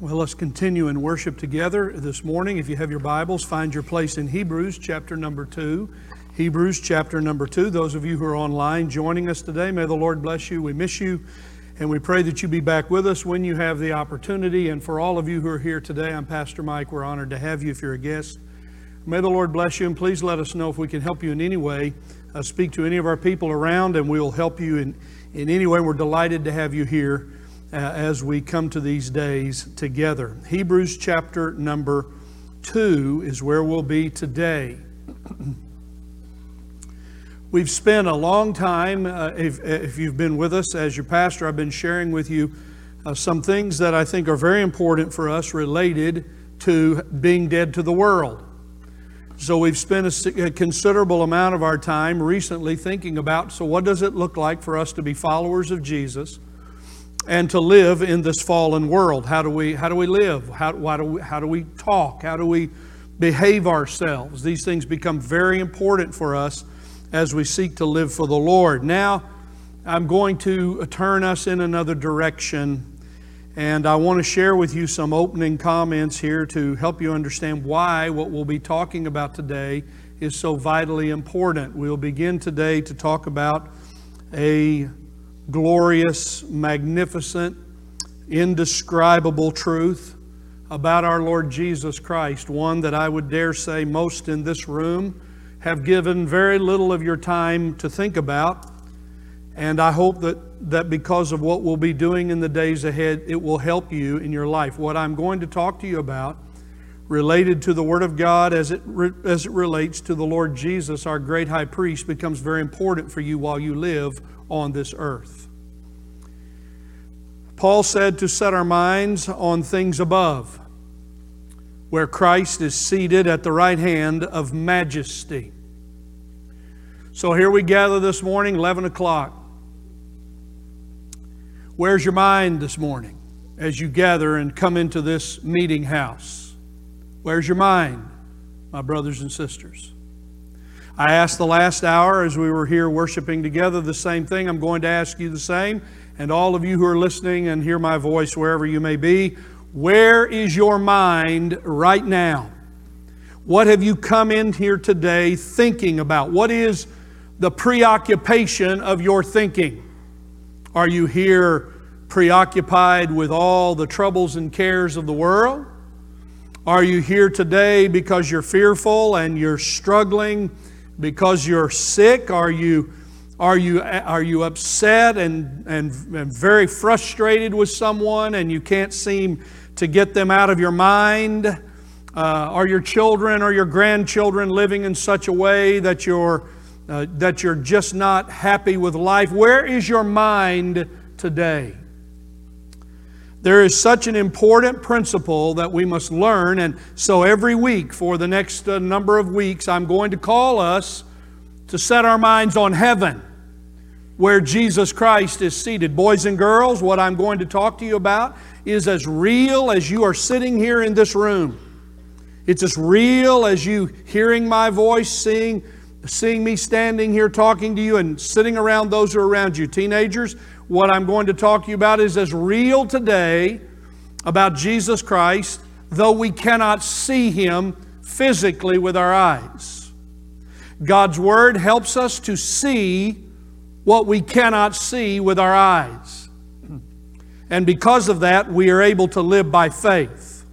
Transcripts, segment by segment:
Well, let's continue in worship together this morning. If you have your Bibles, find your place in Hebrews chapter number 2. Hebrews chapter number 2. Those of you who are online joining us today, may the Lord bless you. We miss you, and we pray that you be back with us when you have the opportunity. And for all of you who are here today, I'm Pastor Mike. We're honored to have you if you're a guest. May the Lord bless you, and please let us know if we can help you in any way. Uh, speak to any of our people around, and we'll help you in, in any way. We're delighted to have you here uh, as we come to these days together. Hebrews chapter number 2 is where we'll be today. We've spent a long time, uh, if, if, you've been with us as your pastor, I've been sharing with you uh, some things that I think are very important for us related to being dead to the world. So we've spent a, a considerable amount of our time recently thinking about so, what does it look like for us to be followers of Jesus? And to live in this fallen world. How do we, how do we live? How, why do we, how do we talk? How do we behave ourselves? These things become very important for us as we seek to live for the Lord. Now, I'm going to turn us in another direction, and I want to share with you some opening comments here to help you understand why what we'll be talking about today is so vitally important. We'll begin today to talk about a glorious, magnificent, indescribable truth about our Lord Jesus Christ, one that I would dare say most in this room have given very little of your time to think about. And I hope that, that because of what we'll be doing in the days ahead, it will help you in your life. What I'm going to talk to you about related to the Word of God as it, as it relates to the Lord Jesus, our great high priest, becomes very important for you while you live on this earth. Paul said to set our minds on things above, where Christ is seated at the right hand of majesty. So here we gather this morning, 11 o'clock. Where's your mind this morning as you gather and come into this meeting house? Where's your mind, my brothers and sisters? I asked the last hour as we were here worshiping together the same thing. I'm going to ask you the same. And all of you who are listening and hear my voice wherever you may be, where is your mind right now? What have you come in here today thinking about? What is the preoccupation of your thinking? Are you here preoccupied with all the troubles and cares of the world? Are you here today because you're fearful and you're struggling because you're sick? Are you, are you, are you upset and, and, and very frustrated with someone and you can't seem to get them out of your mind? Uh, are your children or your grandchildren living in such a way that you're, uh, that you're just not happy with life? Where is your mind today? There is such an important principle that we must learn, and so every week for the next uh, number of weeks, I'm going to call us to set our minds on heaven where Jesus Christ is seated. Boys and girls, what I'm going to talk to you about is as real as you are sitting here in this room. It's as real as you hearing my voice, seeing, seeing me standing here talking to you, and sitting around those who are around you. Teenagers, what I'm going to talk to you about is as real today about Jesus Christ, though we cannot see Him physically with our eyes. God's Word helps us to see what we cannot see with our eyes. And because of that, we are able to live by faith.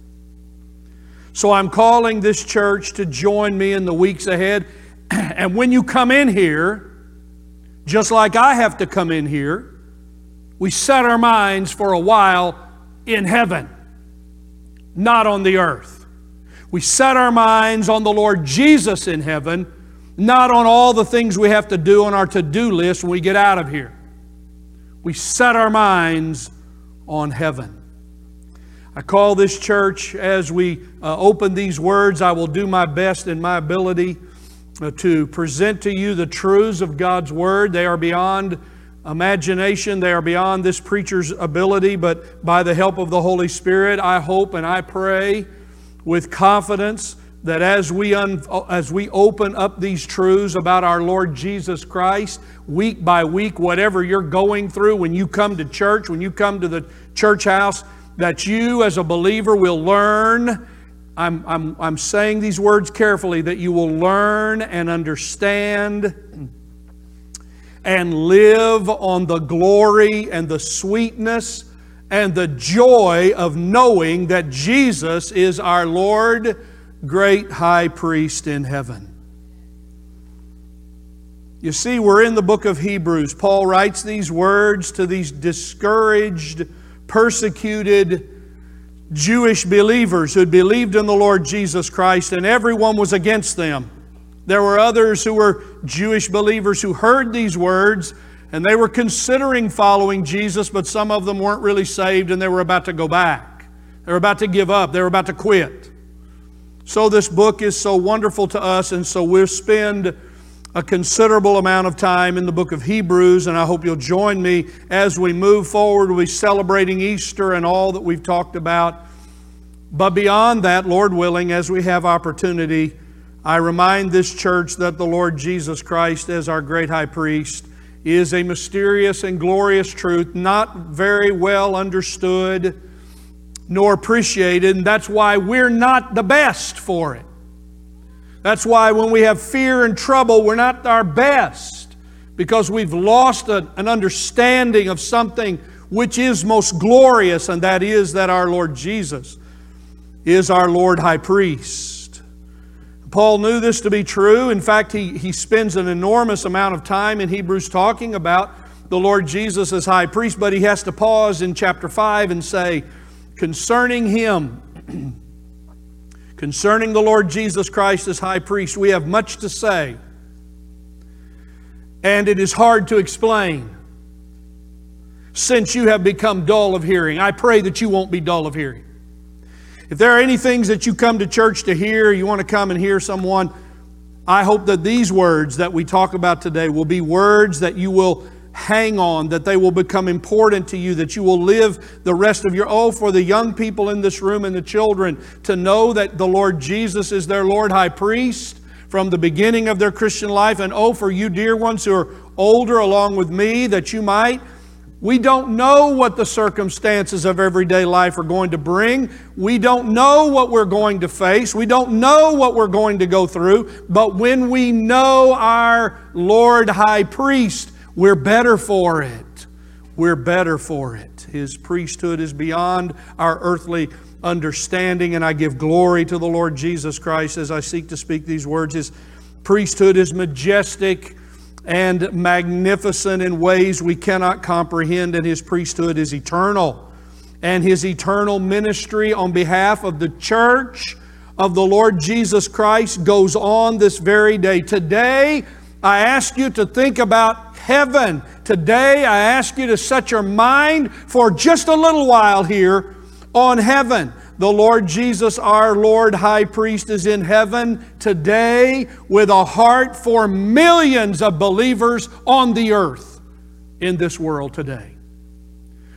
So I'm calling this church to join me in the weeks ahead. And when you come in here, just like I have to come in here, we set our minds for a while in heaven, not on the earth. We set our minds on the Lord Jesus in heaven, not on all the things we have to do on our to do list when we get out of here. We set our minds on heaven. I call this church as we uh, open these words, I will do my best in my ability uh, to present to you the truths of God's Word. They are beyond imagination. They are beyond this preacher's ability, but by the help of the Holy Spirit, I hope and I pray with confidence that as we, un, as we open up these truths about our Lord Jesus Christ, week by week, whatever you're going through, when you come to church, when you come to the church house, that you as a believer will learn. I'm, I'm, I'm saying these words carefully that you will learn and understand and live on the glory and the sweetness and the joy of knowing that Jesus is our Lord, great high priest in heaven. You see, we're in the book of Hebrews. Paul writes these words to these discouraged, persecuted Jewish believers who believed in the Lord Jesus Christ, and everyone was against them. There were others who were Jewish believers who heard these words and they were considering following Jesus, but some of them weren't really saved and they were about to go back. They were about to give up. They were about to quit. So, this book is so wonderful to us, and so we'll spend a considerable amount of time in the book of Hebrews, and I hope you'll join me as we move forward. We'll be celebrating Easter and all that we've talked about. But beyond that, Lord willing, as we have opportunity, I remind this church that the Lord Jesus Christ, as our great high priest, is a mysterious and glorious truth, not very well understood nor appreciated, and that's why we're not the best for it. That's why when we have fear and trouble, we're not our best because we've lost a, an understanding of something which is most glorious, and that is that our Lord Jesus is our Lord High Priest. Paul knew this to be true. In fact, he, he spends an enormous amount of time in Hebrews talking about the Lord Jesus as high priest, but he has to pause in chapter 5 and say, concerning him, concerning the Lord Jesus Christ as high priest, we have much to say, and it is hard to explain since you have become dull of hearing. I pray that you won't be dull of hearing. If there are any things that you come to church to hear, you want to come and hear someone, I hope that these words that we talk about today will be words that you will hang on, that they will become important to you, that you will live the rest of your, oh, for the young people in this room and the children to know that the Lord Jesus is their Lord High Priest from the beginning of their Christian life. And oh, for you dear ones who are older along with me, that you might we don't know what the circumstances of everyday life are going to bring. We don't know what we're going to face. We don't know what we're going to go through. But when we know our Lord High Priest, we're better for it. We're better for it. His priesthood is beyond our earthly understanding, and I give glory to the Lord Jesus Christ as I seek to speak these words. His priesthood is majestic and magnificent in ways we cannot comprehend, and his priesthood is eternal. And his eternal ministry on behalf of the church of the Lord Jesus Christ goes on this very day. Today, I ask you to think about heaven. Today, I ask you to set your mind for just a little while here on heaven. The Lord Jesus, our Lord High Priest, is in heaven today with a heart for millions of believers on the earth in this world today.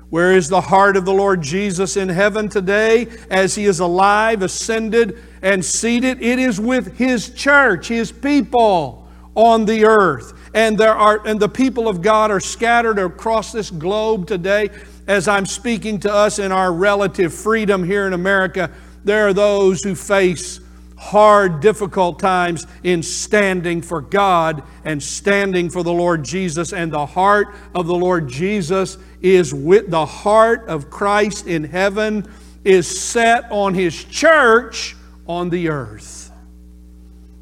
Where is the heart of the Lord Jesus in heaven today as he is alive, ascended, and seated? It is with his church, his people on the earth. And there are and the people of God are scattered across this globe today as I'm speaking to us in our relative freedom here in America, there are those who face hard, difficult times in standing for God and standing for the Lord Jesus. And the heart of the Lord Jesus is with the heart of Christ in heaven, is set on His church on the earth.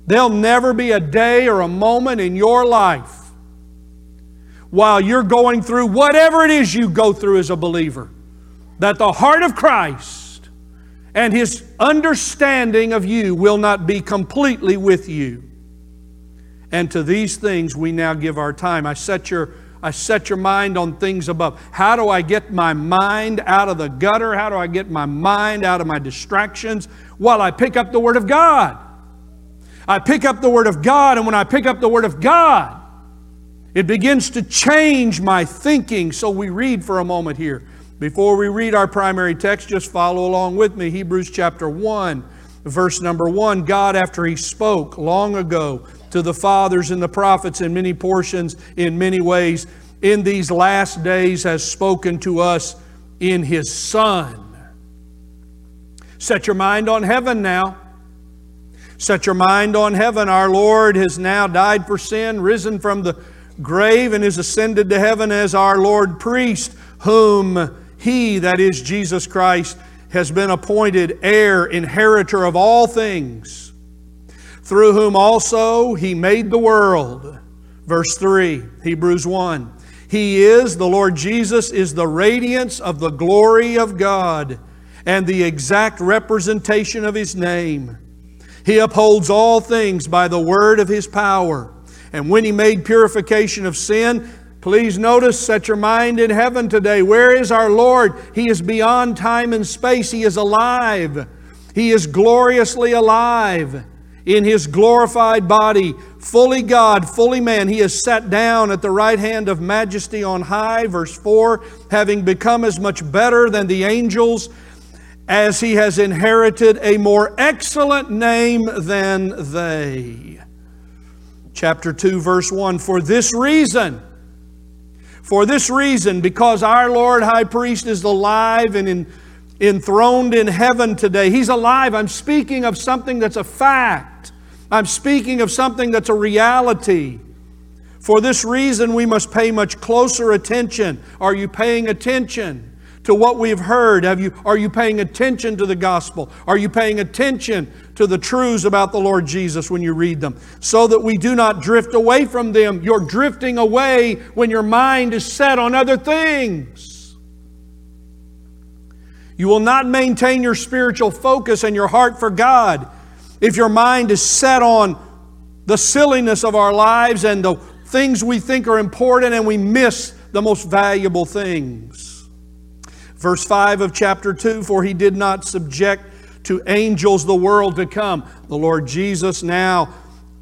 There'll never be a day or a moment in your life while you're going through whatever it is you go through as a believer. That the heart of Christ and his understanding of you will not be completely with you. And to these things we now give our time. I set your I set your mind on things above. How do I get my mind out of the gutter? How do I get my mind out of my distractions? While I pick up the Word of God. I pick up the Word of God, and when I pick up the Word of God, it begins to change my thinking. So we read for a moment here. Before we read our primary text, just follow along with me. Hebrews chapter 1, verse number 1. God, after He spoke long ago to the fathers and the prophets in many portions, in many ways, in these last days has spoken to us in His Son. Set your mind on heaven now. Set your mind on heaven. Our Lord has now died for sin, risen from the grave, and is ascended to heaven as our Lord priest, whom He, that is Jesus Christ, has been appointed heir, inheritor of all things, through whom also He made the world. Verse 3, Hebrews 1. He is, the Lord Jesus, is the radiance of the glory of God and the exact representation of His name. He upholds all things by the word of His power. And when He made purification of sin, please notice, set your mind in heaven today. Where is our Lord? He is beyond time and space. He is alive. He is gloriously alive in His glorified body, fully God, fully man. He is sat down at the right hand of majesty on high. Verse 4 having become as much better than the angels as he has inherited a more excellent name than they. Chapter 2, verse 1 For this reason, for this reason, because our Lord High Priest is alive and in, enthroned in heaven today, He's alive. I'm speaking of something that's a fact, I'm speaking of something that's a reality. For this reason, we must pay much closer attention. Are you paying attention? To what we've heard? Have you, are you paying attention to the gospel? Are you paying attention to the truths about the Lord Jesus when you read them? So that we do not drift away from them. You're drifting away when your mind is set on other things. You will not maintain your spiritual focus and your heart for God if your mind is set on the silliness of our lives and the things we think are important and we miss the most valuable things. Verse 5 of chapter 2 For he did not subject to angels the world to come. The Lord Jesus now,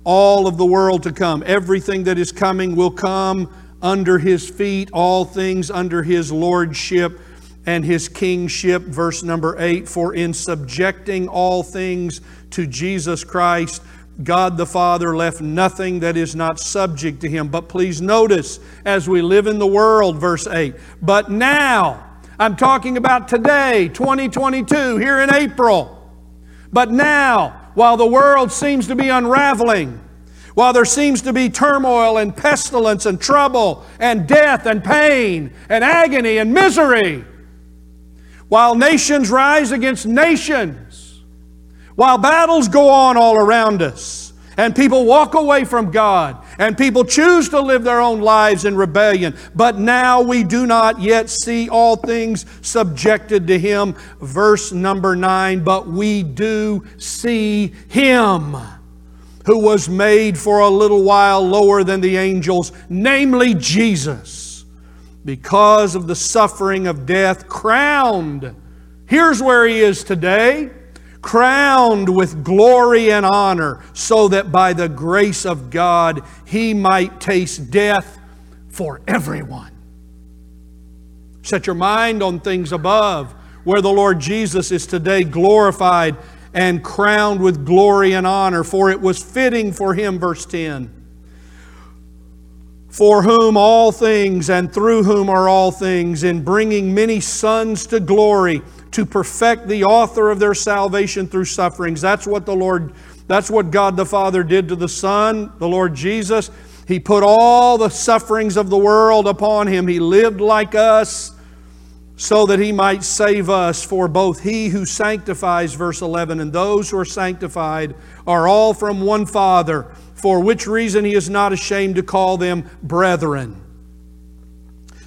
all of the world to come. Everything that is coming will come under his feet, all things under his lordship and his kingship. Verse number 8 For in subjecting all things to Jesus Christ, God the Father left nothing that is not subject to him. But please notice, as we live in the world, verse 8, but now, I'm talking about today, 2022, here in April. But now, while the world seems to be unraveling, while there seems to be turmoil and pestilence and trouble and death and pain and agony and misery, while nations rise against nations, while battles go on all around us, and people walk away from God, and people choose to live their own lives in rebellion. But now we do not yet see all things subjected to Him. Verse number nine, but we do see Him who was made for a little while lower than the angels, namely Jesus, because of the suffering of death, crowned. Here's where He is today crowned with glory and honor, so that by the grace of God he might taste death for everyone. Set your mind on things above, where the Lord Jesus is today glorified and crowned with glory and honor, for it was fitting for him, verse 10. For whom all things and through whom are all things, in bringing many sons to glory to perfect the author of their salvation through sufferings. That's what the Lord, that's what God the Father did to the Son, the Lord Jesus. He put all the sufferings of the world upon him. He lived like us so that he might save us. For both he who sanctifies, verse 11, and those who are sanctified are all from one Father, for which reason he is not ashamed to call them brethren.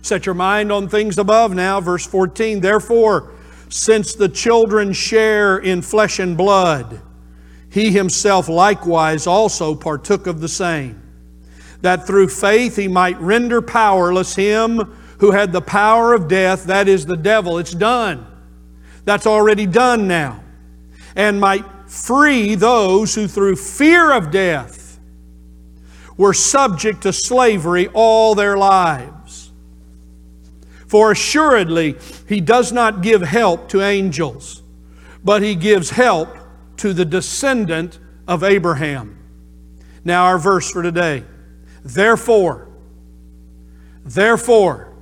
Set your mind on things above now, verse 14. Therefore, since the children share in flesh and blood, he himself likewise also partook of the same, that through faith he might render powerless him who had the power of death, that is the devil. It's done. That's already done now. And might free those who through fear of death were subject to slavery all their lives. For assuredly, he does not give help to angels, but he gives help to the descendant of Abraham. Now, our verse for today. Therefore, therefore,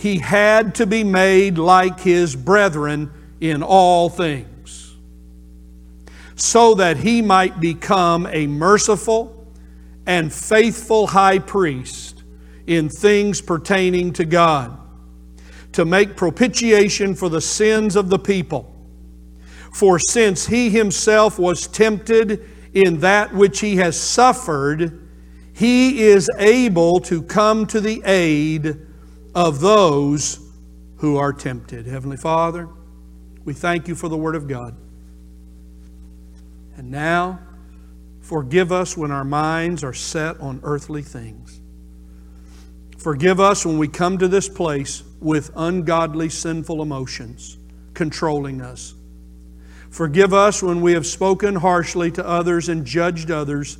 he had to be made like his brethren in all things, so that he might become a merciful and faithful high priest in things pertaining to God, to make propitiation for the sins of the people. For since he himself was tempted in that which he has suffered, he is able to come to the aid of those who are tempted. Heavenly Father, we thank you for the Word of God. And now, forgive us when our minds are set on earthly things. Forgive us when we come to this place with ungodly, sinful emotions controlling us. Forgive us when we have spoken harshly to others and judged others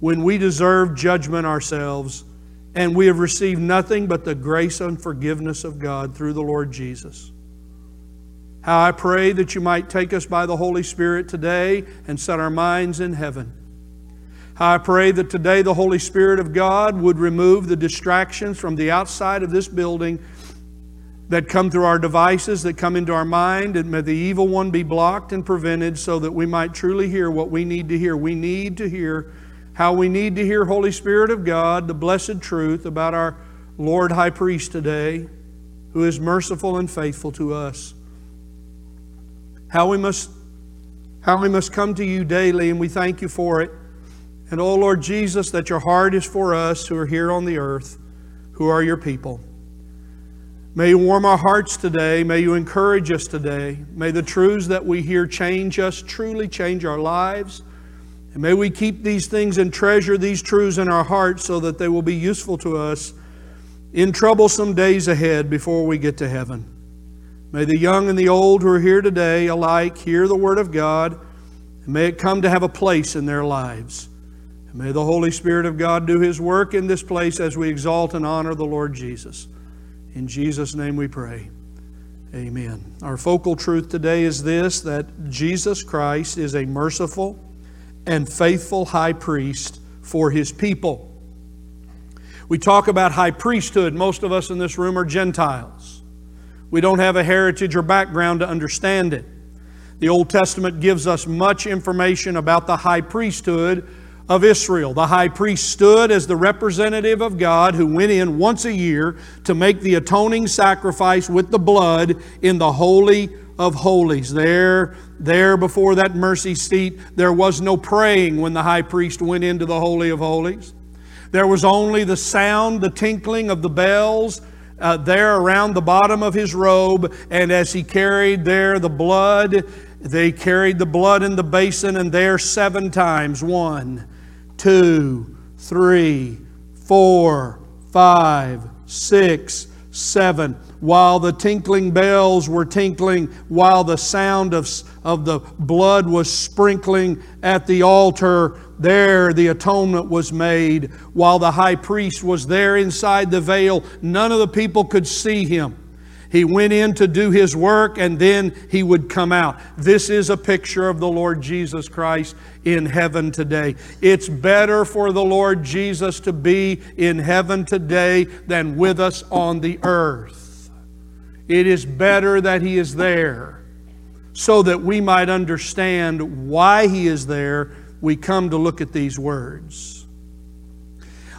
when we deserve judgment ourselves and we have received nothing but the grace and forgiveness of God through the Lord Jesus. How I pray that you might take us by the Holy Spirit today and set our minds in heaven. How I pray that today the Holy Spirit of God would remove the distractions from the outside of this building that come through our devices, that come into our mind, and may the evil one be blocked and prevented so that we might truly hear what we need to hear. We need to hear how we need to hear, Holy Spirit of God, the blessed truth about our Lord High Priest today, who is merciful and faithful to us. How we must, how we must come to you daily, and we thank you for it. And, oh Lord Jesus, that your heart is for us who are here on the earth, who are your people. May you warm our hearts today. May you encourage us today. May the truths that we hear change us, truly change our lives. And may we keep these things and treasure these truths in our hearts so that they will be useful to us in troublesome days ahead before we get to heaven. May the young and the old who are here today alike hear the Word of God, and may it come to have a place in their lives. And may the Holy Spirit of God do His work in this place as we exalt and honor the Lord Jesus. In Jesus' name we pray. Amen. Our focal truth today is this that Jesus Christ is a merciful and faithful high priest for his people. We talk about high priesthood. Most of us in this room are Gentiles. We don't have a heritage or background to understand it. The Old Testament gives us much information about the high priesthood of Israel. The high priest stood as the representative of God who went in once a year to make the atoning sacrifice with the blood in the Holy of Holies. There, there before that mercy seat, there was no praying when the high priest went into the Holy of Holies. There was only the sound, the tinkling of the bells uh, there around the bottom of his robe, and as he carried there the blood, they carried the blood in the basin, and there seven times one, two, three, four, five, six, seven. While the tinkling bells were tinkling, while the sound of, of the blood was sprinkling at the altar, there the atonement was made. While the high priest was there inside the veil, none of the people could see him. He went in to do his work and then he would come out. This is a picture of the Lord Jesus Christ in heaven today. It's better for the Lord Jesus to be in heaven today than with us on the earth. It is better that he is there so that we might understand why he is there. We come to look at these words.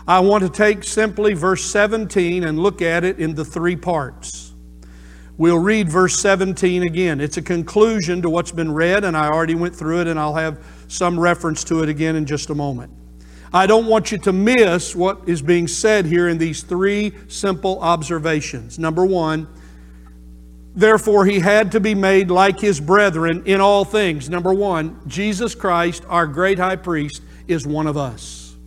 I want to take simply verse 17 and look at it in the three parts. We'll read verse 17 again. It's a conclusion to what's been read, and I already went through it, and I'll have some reference to it again in just a moment. I don't want you to miss what is being said here in these three simple observations. Number one, therefore he had to be made like his brethren in all things. Number one, Jesus Christ, our great high priest, is one of us.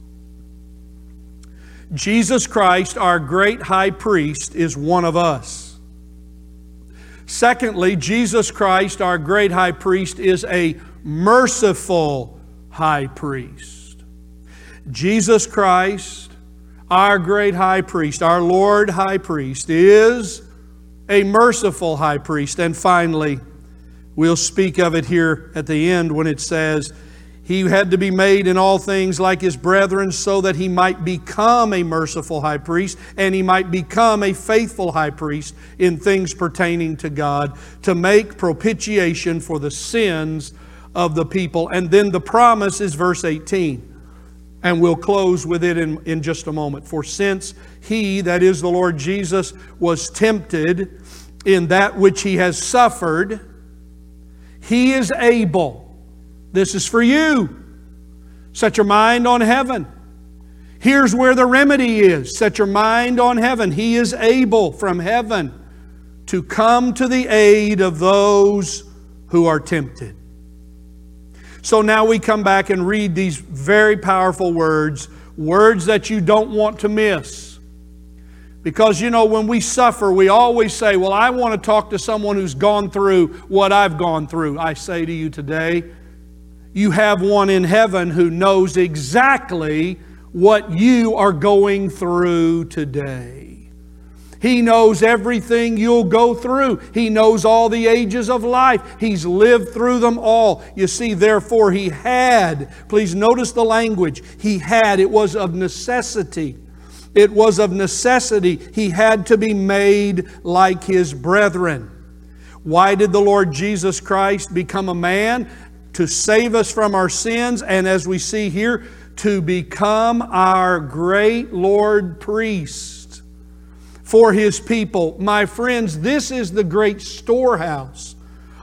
Jesus Christ, our great high priest, is one of us. Secondly, Jesus Christ, our great high priest, is a merciful high priest. Jesus Christ, our great high priest, our Lord high priest, is a merciful high priest. And finally, we'll speak of it here at the end when it says, He had to be made in all things like his brethren so that he might become a merciful high priest and he might become a faithful high priest in things pertaining to God to make propitiation for the sins of the people. And then the promise is verse 18. And we'll close with it in, in just a moment. For since he, that is the Lord Jesus, was tempted in that which he has suffered, he is able this is for you. Set your mind on heaven. Here's where the remedy is. Set your mind on heaven. He is able from heaven to come to the aid of those who are tempted. So now we come back and read these very powerful words, words that you don't want to miss. Because, you know, when we suffer, we always say, Well, I want to talk to someone who's gone through what I've gone through. I say to you today, you have one in heaven who knows exactly what you are going through today. He knows everything you'll go through. He knows all the ages of life. He's lived through them all. You see, therefore, He had, please notice the language, He had, it was of necessity. It was of necessity. He had to be made like His brethren. Why did the Lord Jesus Christ become a man? To save us from our sins, and as we see here, to become our great Lord priest for his people. My friends, this is the great storehouse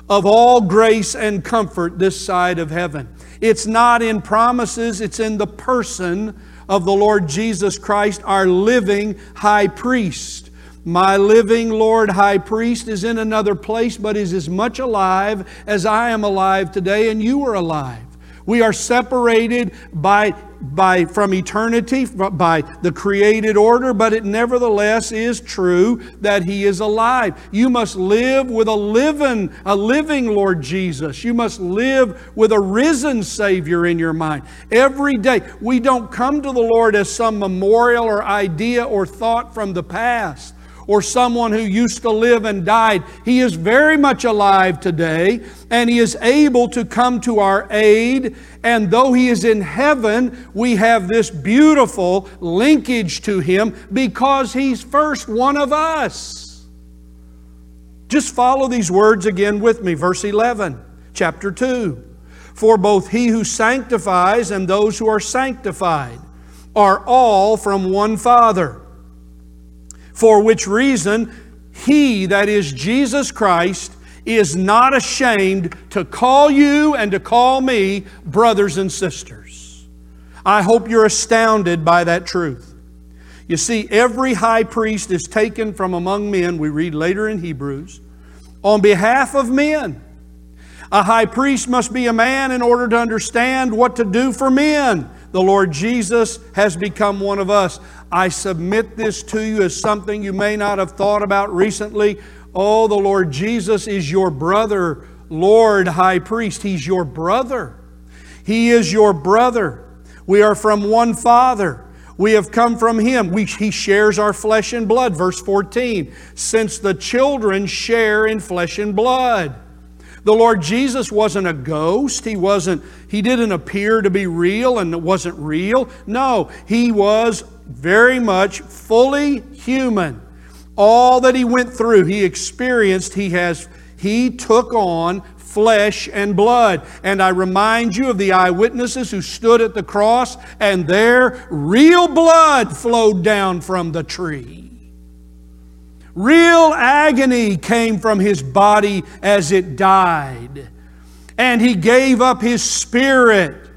of all grace and comfort this side of heaven. It's not in promises, it's in the person of the Lord Jesus Christ, our living high priest. My living Lord High Priest is in another place, but is as much alive as I am alive today and you are alive. We are separated by, by, from eternity, by the created order, but it nevertheless is true that He is alive. You must live with a living, a living Lord Jesus. You must live with a risen Savior in your mind. Every day, we don't come to the Lord as some memorial or idea or thought from the past or someone who used to live and died. He is very much alive today and He is able to come to our aid. And though He is in heaven, we have this beautiful linkage to Him because He's first one of us. Just follow these words again with me. Verse 11, chapter 2. For both He who sanctifies and those who are sanctified are all from one Father for which reason he, that is Jesus Christ, is not ashamed to call you and to call me brothers and sisters. I hope you're astounded by that truth. You see, every high priest is taken from among men, we read later in Hebrews, on behalf of men. A high priest must be a man in order to understand what to do for men. The Lord Jesus has become one of us. I submit this to you as something you may not have thought about recently. Oh, the Lord Jesus is your brother, Lord High Priest. He's your brother. He is your brother. We are from one Father. We have come from Him. We, he shares our flesh and blood. Verse 14. Since the children share in flesh and blood. The Lord Jesus wasn't a ghost. He wasn't, he didn't appear to be real and wasn't real. No, he was very much fully human. All that he went through, he experienced, he has he took on flesh and blood. And I remind you of the eyewitnesses who stood at the cross and their real blood flowed down from the tree. Real agony came from his body as it died. And he gave up his spirit.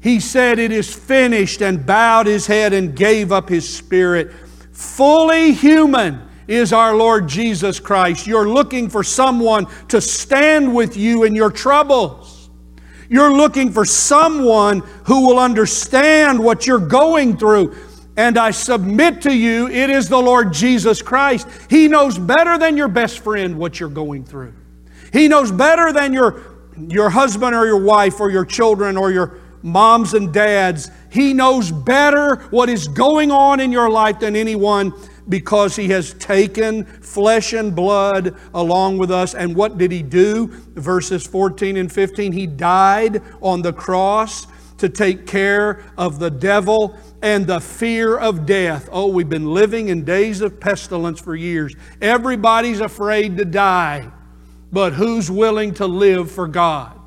He said, It is finished, and bowed his head and gave up his spirit. Fully human is our Lord Jesus Christ. You're looking for someone to stand with you in your troubles. You're looking for someone who will understand what you're going through. And I submit to you, it is the Lord Jesus Christ. He knows better than your best friend what you're going through. He knows better than your, your husband or your wife or your children or your moms and dads. He knows better what is going on in your life than anyone because he has taken flesh and blood along with us. And what did he do? Verses 14 and 15 He died on the cross to take care of the devil and the fear of death. Oh, we've been living in days of pestilence for years. Everybody's afraid to die, but who's willing to live for God?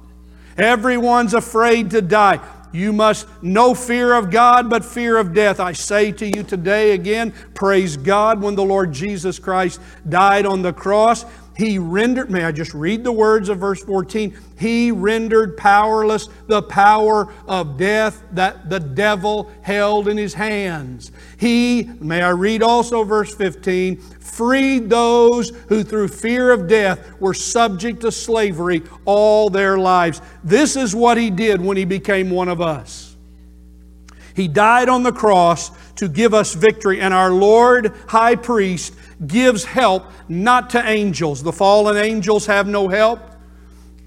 Everyone's afraid to die. You must no fear of God, but fear of death. I say to you today again, praise God when the Lord Jesus Christ died on the cross. He rendered, may I just read the words of verse 14? He rendered powerless the power of death that the devil held in his hands. He, may I read also verse 15, freed those who through fear of death were subject to slavery all their lives. This is what he did when he became one of us. He died on the cross to give us victory, and our Lord High Priest gives help not to angels. The fallen angels have no help.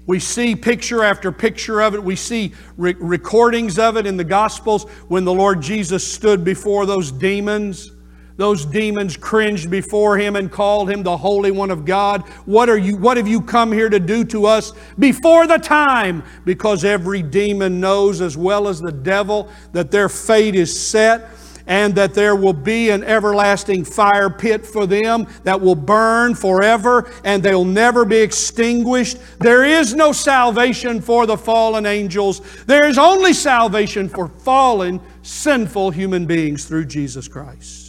We see picture after picture of it. We see re- recordings of it in the Gospels when the Lord Jesus stood before those demons. Those demons cringed before him and called him the Holy One of God. What are you what have you come here to do to us before the time? Because every demon knows as well as the devil that their fate is set and that there will be an everlasting fire pit for them that will burn forever and they'll never be extinguished. There is no salvation for the fallen angels. There is only salvation for fallen, sinful human beings through Jesus Christ.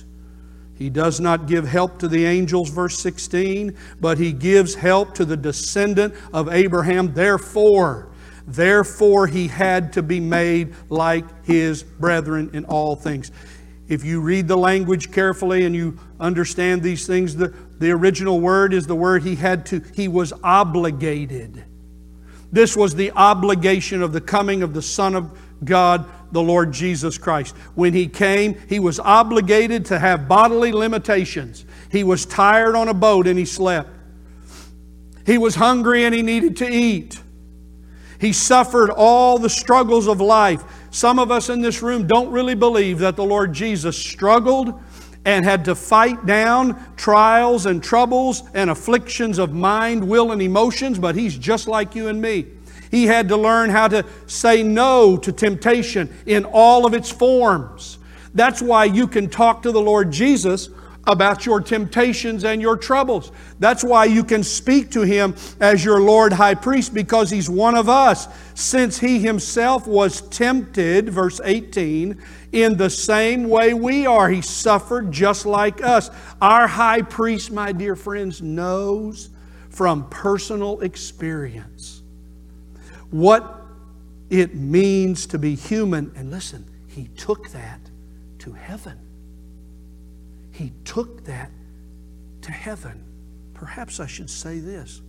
He does not give help to the angels, verse 16, but he gives help to the descendant of Abraham. Therefore, therefore he had to be made like his brethren in all things. If you read the language carefully and you understand these things, the, the original word is the word he had to, he was obligated. This was the obligation of the coming of the Son of God, the Lord Jesus Christ. When he came, he was obligated to have bodily limitations. He was tired on a boat and he slept. He was hungry and he needed to eat. He suffered all the struggles of life. Some of us in this room don't really believe that the Lord Jesus struggled and had to fight down trials and troubles and afflictions of mind, will, and emotions, but He's just like you and me. He had to learn how to say no to temptation in all of its forms. That's why you can talk to the Lord Jesus about your temptations and your troubles. That's why you can speak to him as your Lord High Priest because he's one of us. Since he himself was tempted, verse 18, in the same way we are. He suffered just like us. Our High Priest, my dear friends, knows from personal experience what it means to be human. And listen, he took that to heaven. He took that to heaven. Perhaps I should say this.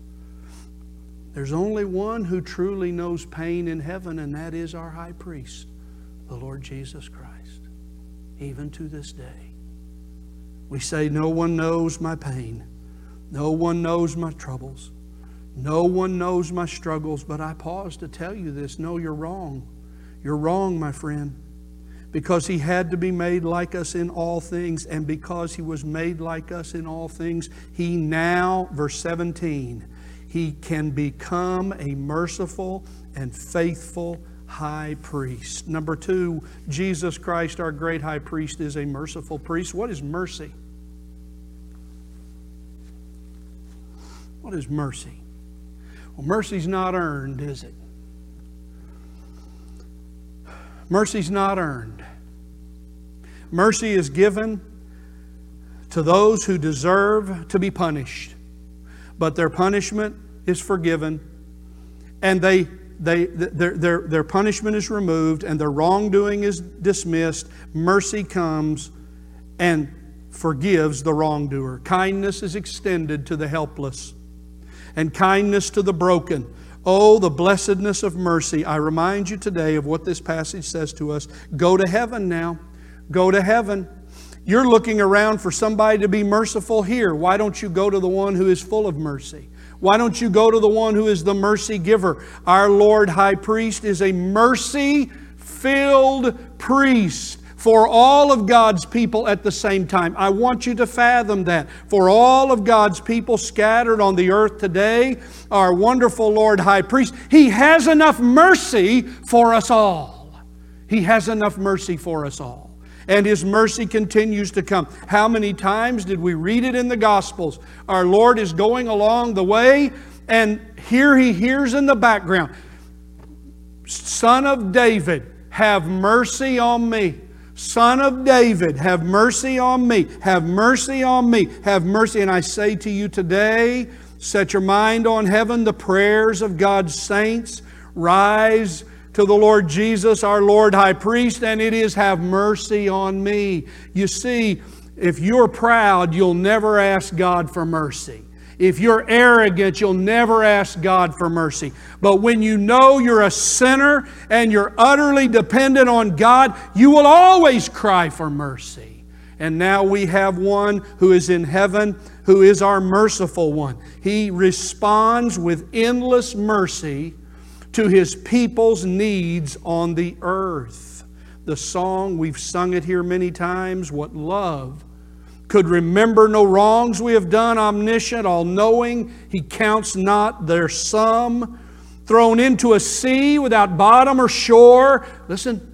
There's only one who truly knows pain in heaven, and that is our high priest, the Lord Jesus Christ, even to this day. We say, No one knows my pain, no one knows my troubles, no one knows my struggles, but I pause to tell you this. No, you're wrong. You're wrong, my friend because he had to be made like us in all things, and because he was made like us in all things, he now, verse 17, he can become a merciful and faithful high priest. Number two, Jesus Christ, our great high priest, is a merciful priest. What is mercy? What is mercy? Well, mercy's not earned, is it? Mercy's not earned. Mercy is given to those who deserve to be punished, but their punishment is forgiven, and they, they, their, their, their punishment is removed, and their wrongdoing is dismissed. Mercy comes and forgives the wrongdoer. Kindness is extended to the helpless, and kindness to the broken. Oh, the blessedness of mercy. I remind you today of what this passage says to us. Go to heaven now. Go to heaven. You're looking around for somebody to be merciful here. Why don't you go to the one who is full of mercy? Why don't you go to the one who is the mercy giver? Our Lord High Priest is a mercy filled priest for all of God's people at the same time. I want you to fathom that. For all of God's people scattered on the earth today, our wonderful Lord High Priest, He has enough mercy for us all. He has enough mercy for us all. And His mercy continues to come. How many times did we read it in the Gospels? Our Lord is going along the way, and here He hears in the background, Son of David, have mercy on me. Son of David, have mercy on me. Have mercy on me. Have mercy. And I say to you today, set your mind on heaven, the prayers of God's saints. Rise to the Lord Jesus, our Lord High Priest, and it is, have mercy on me. You see, if you're proud, you'll never ask God for mercy. If you're arrogant, you'll never ask God for mercy. But when you know you're a sinner and you're utterly dependent on God, you will always cry for mercy. And now we have one who is in heaven, who is our merciful one. He responds with endless mercy to his people's needs on the earth. The song, we've sung it here many times, what love could remember no wrongs we have done, omniscient, all knowing. He counts not their sum. Thrown into a sea without bottom or shore. Listen,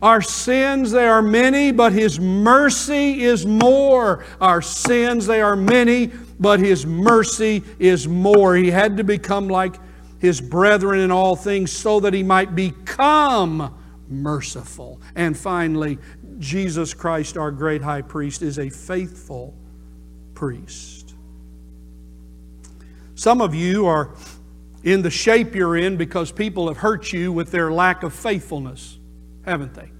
our sins, they are many, but His mercy is more. Our sins, they are many, but His mercy is more. He had to become like His brethren in all things so that He might become merciful. And finally, Jesus Christ, our great high priest, is a faithful priest. Some of you are in the shape you're in because people have hurt you with their lack of faithfulness, haven't they?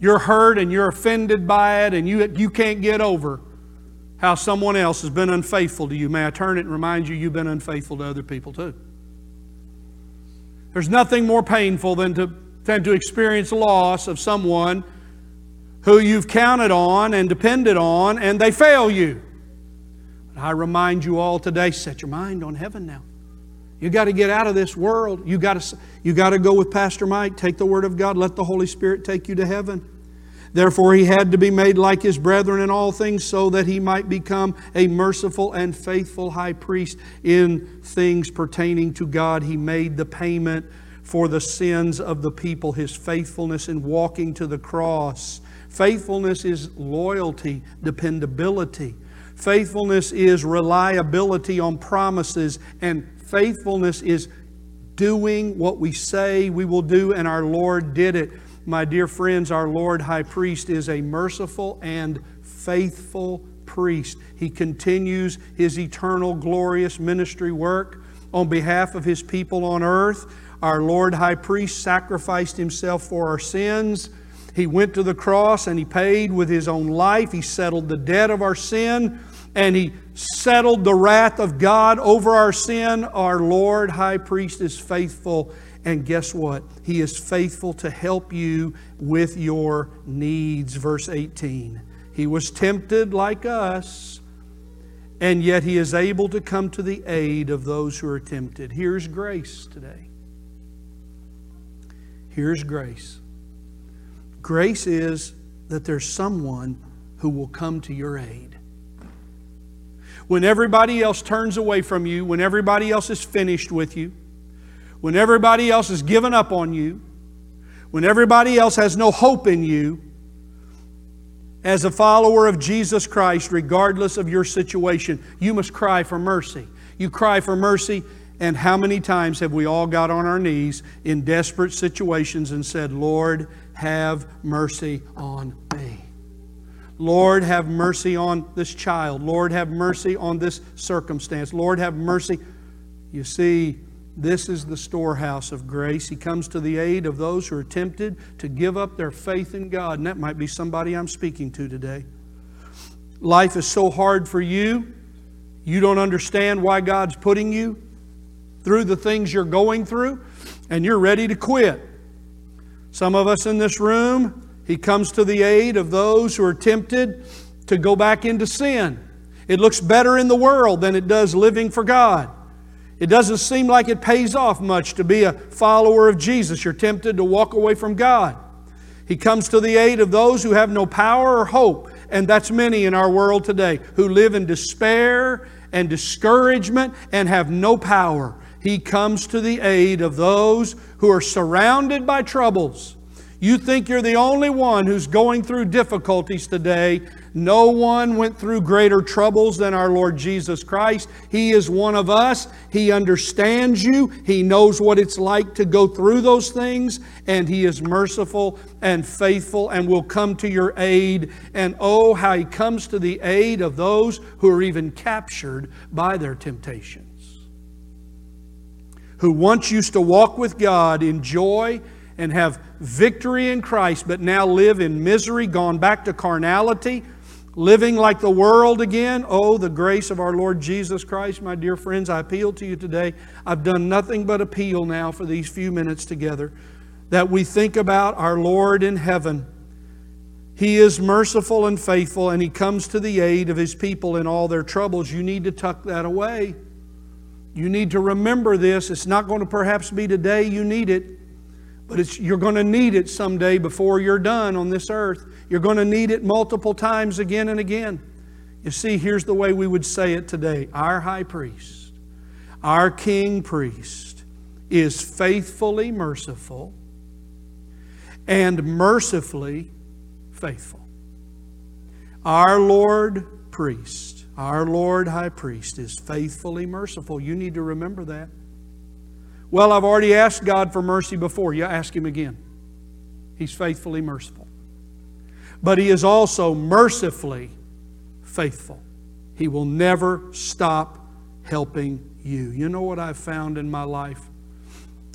You're hurt and you're offended by it, and you, you can't get over how someone else has been unfaithful to you. May I turn it and remind you you've been unfaithful to other people too? There's nothing more painful than to than to experience loss of someone who you've counted on and depended on and they fail you. But I remind you all today set your mind on heaven now. You got to get out of this world. You got to you got to go with Pastor Mike, take the word of God, let the Holy Spirit take you to heaven. Therefore, he had to be made like his brethren in all things so that he might become a merciful and faithful high priest in things pertaining to God. He made the payment for the sins of the people, his faithfulness in walking to the cross. Faithfulness is loyalty, dependability. Faithfulness is reliability on promises, and faithfulness is doing what we say we will do, and our Lord did it. My dear friends, our Lord High Priest is a merciful and faithful priest. He continues his eternal, glorious ministry work on behalf of his people on earth. Our Lord High Priest sacrificed himself for our sins. He went to the cross and he paid with his own life. He settled the debt of our sin and he settled the wrath of God over our sin. Our Lord High Priest is faithful. And guess what? He is faithful to help you with your needs. Verse 18. He was tempted like us, and yet he is able to come to the aid of those who are tempted. Here's grace today. Here's grace grace is that there's someone who will come to your aid. When everybody else turns away from you, when everybody else is finished with you, when everybody else has given up on you, when everybody else has no hope in you, as a follower of Jesus Christ, regardless of your situation, you must cry for mercy. You cry for mercy and how many times have we all got on our knees in desperate situations and said, Lord, have mercy on me? Lord, have mercy on this child. Lord, have mercy on this circumstance. Lord, have mercy. You see, this is the storehouse of grace. He comes to the aid of those who are tempted to give up their faith in God. And that might be somebody I'm speaking to today. Life is so hard for you. You don't understand why God's putting you through the things you're going through and you're ready to quit. Some of us in this room, He comes to the aid of those who are tempted to go back into sin. It looks better in the world than it does living for God. It doesn't seem like it pays off much to be a follower of Jesus. You're tempted to walk away from God. He comes to the aid of those who have no power or hope, and that's many in our world today who live in despair and discouragement and have no power. He comes to the aid of those who are surrounded by troubles. You think you're the only one who's going through difficulties today. No one went through greater troubles than our Lord Jesus Christ. He is one of us. He understands you. He knows what it's like to go through those things. And He is merciful and faithful and will come to your aid. And oh, how He comes to the aid of those who are even captured by their temptations. Who once used to walk with God in joy and have victory in Christ, but now live in misery, gone back to carnality, living like the world again. Oh, the grace of our Lord Jesus Christ, my dear friends, I appeal to you today. I've done nothing but appeal now for these few minutes together that we think about our Lord in heaven. He is merciful and faithful, and He comes to the aid of His people in all their troubles. You need to tuck that away. You need to remember this. It's not going to perhaps be today you need it. But you're going to need it someday before you're done on this earth. You're going to need it multiple times again and again. You see, here's the way we would say it today Our high priest, our king priest, is faithfully merciful and mercifully faithful. Our Lord priest, our Lord high priest, is faithfully merciful. You need to remember that. Well, I've already asked God for mercy before. You ask Him again. He's faithfully merciful. But He is also mercifully faithful. He will never stop helping you. You know what I've found in my life?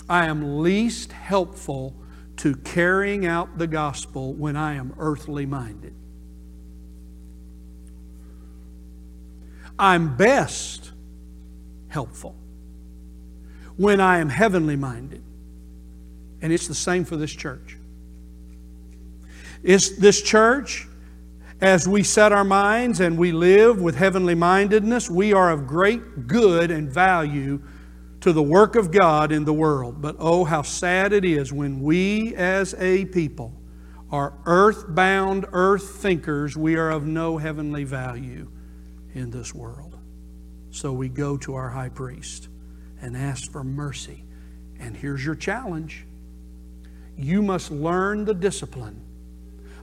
I am least helpful to carrying out the gospel when I am earthly minded. I'm best helpful when I am heavenly minded. And it's the same for this church. It's this church, as we set our minds and we live with heavenly mindedness, we are of great good and value to the work of God in the world. But oh, how sad it is when we as a people are earthbound, earth thinkers, we are of no heavenly value in this world. So we go to our high priest and ask for mercy. And here's your challenge you must learn the discipline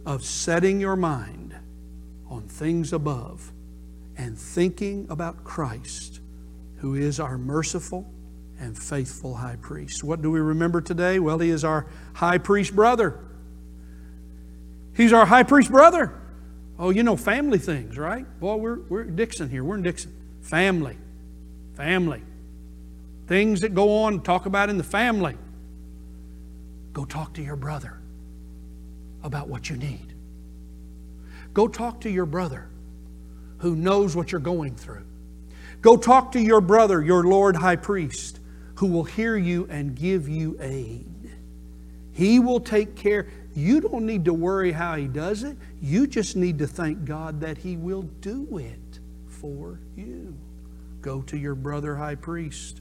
of setting your mind on things above and thinking about Christ, who is our merciful and faithful high priest. What do we remember today? Well, he is our high priest brother. He's our high priest brother. Oh, you know, family things, right? Boy, we're, we're Dixon here. We're in Dixon. Family. Family things that go on, talk about in the family. Go talk to your brother about what you need. Go talk to your brother who knows what you're going through. Go talk to your brother, your Lord High Priest, who will hear you and give you aid. He will take care. You don't need to worry how He does it. You just need to thank God that He will do it for you. Go to your brother High Priest.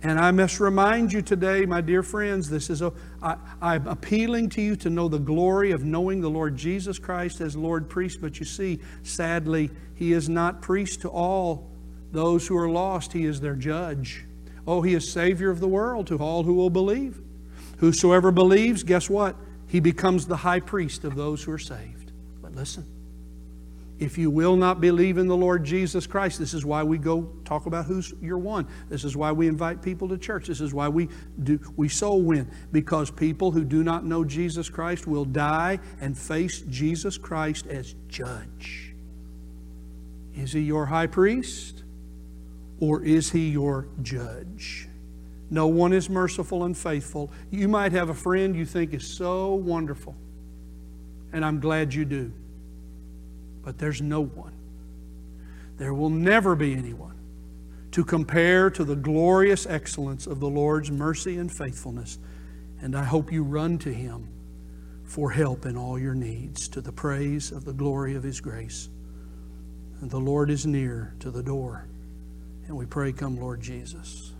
And I must remind you today, my dear friends, this is a, I, I'm appealing to you to know the glory of knowing the Lord Jesus Christ as Lord priest. But you see, sadly, He is not priest to all those who are lost. He is their judge. Oh, He is Savior of the world to all who will believe. Whosoever believes, guess what? He becomes the high priest of those who are saved. Listen, if you will not believe in the Lord Jesus Christ, this is why we go talk about who's your one. This is why we invite people to church. This is why we do we soul win because people who do not know Jesus Christ will die and face Jesus Christ as judge. Is he your high priest or is he your judge? No one is merciful and faithful. You might have a friend you think is so wonderful, and I'm glad you do but there's no one. There will never be anyone to compare to the glorious excellence of the Lord's mercy and faithfulness. And I hope you run to Him for help in all your needs, to the praise of the glory of His grace. And the Lord is near to the door. And we pray, Come, Lord Jesus.